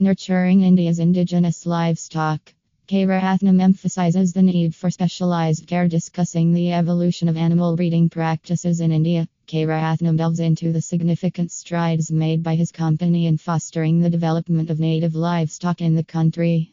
Nurturing India's indigenous livestock. K. Rathnam emphasizes the need for specialized care, discussing the evolution of animal breeding practices in India. K. Rathnam delves into the significant strides made by his company in fostering the development of native livestock in the country.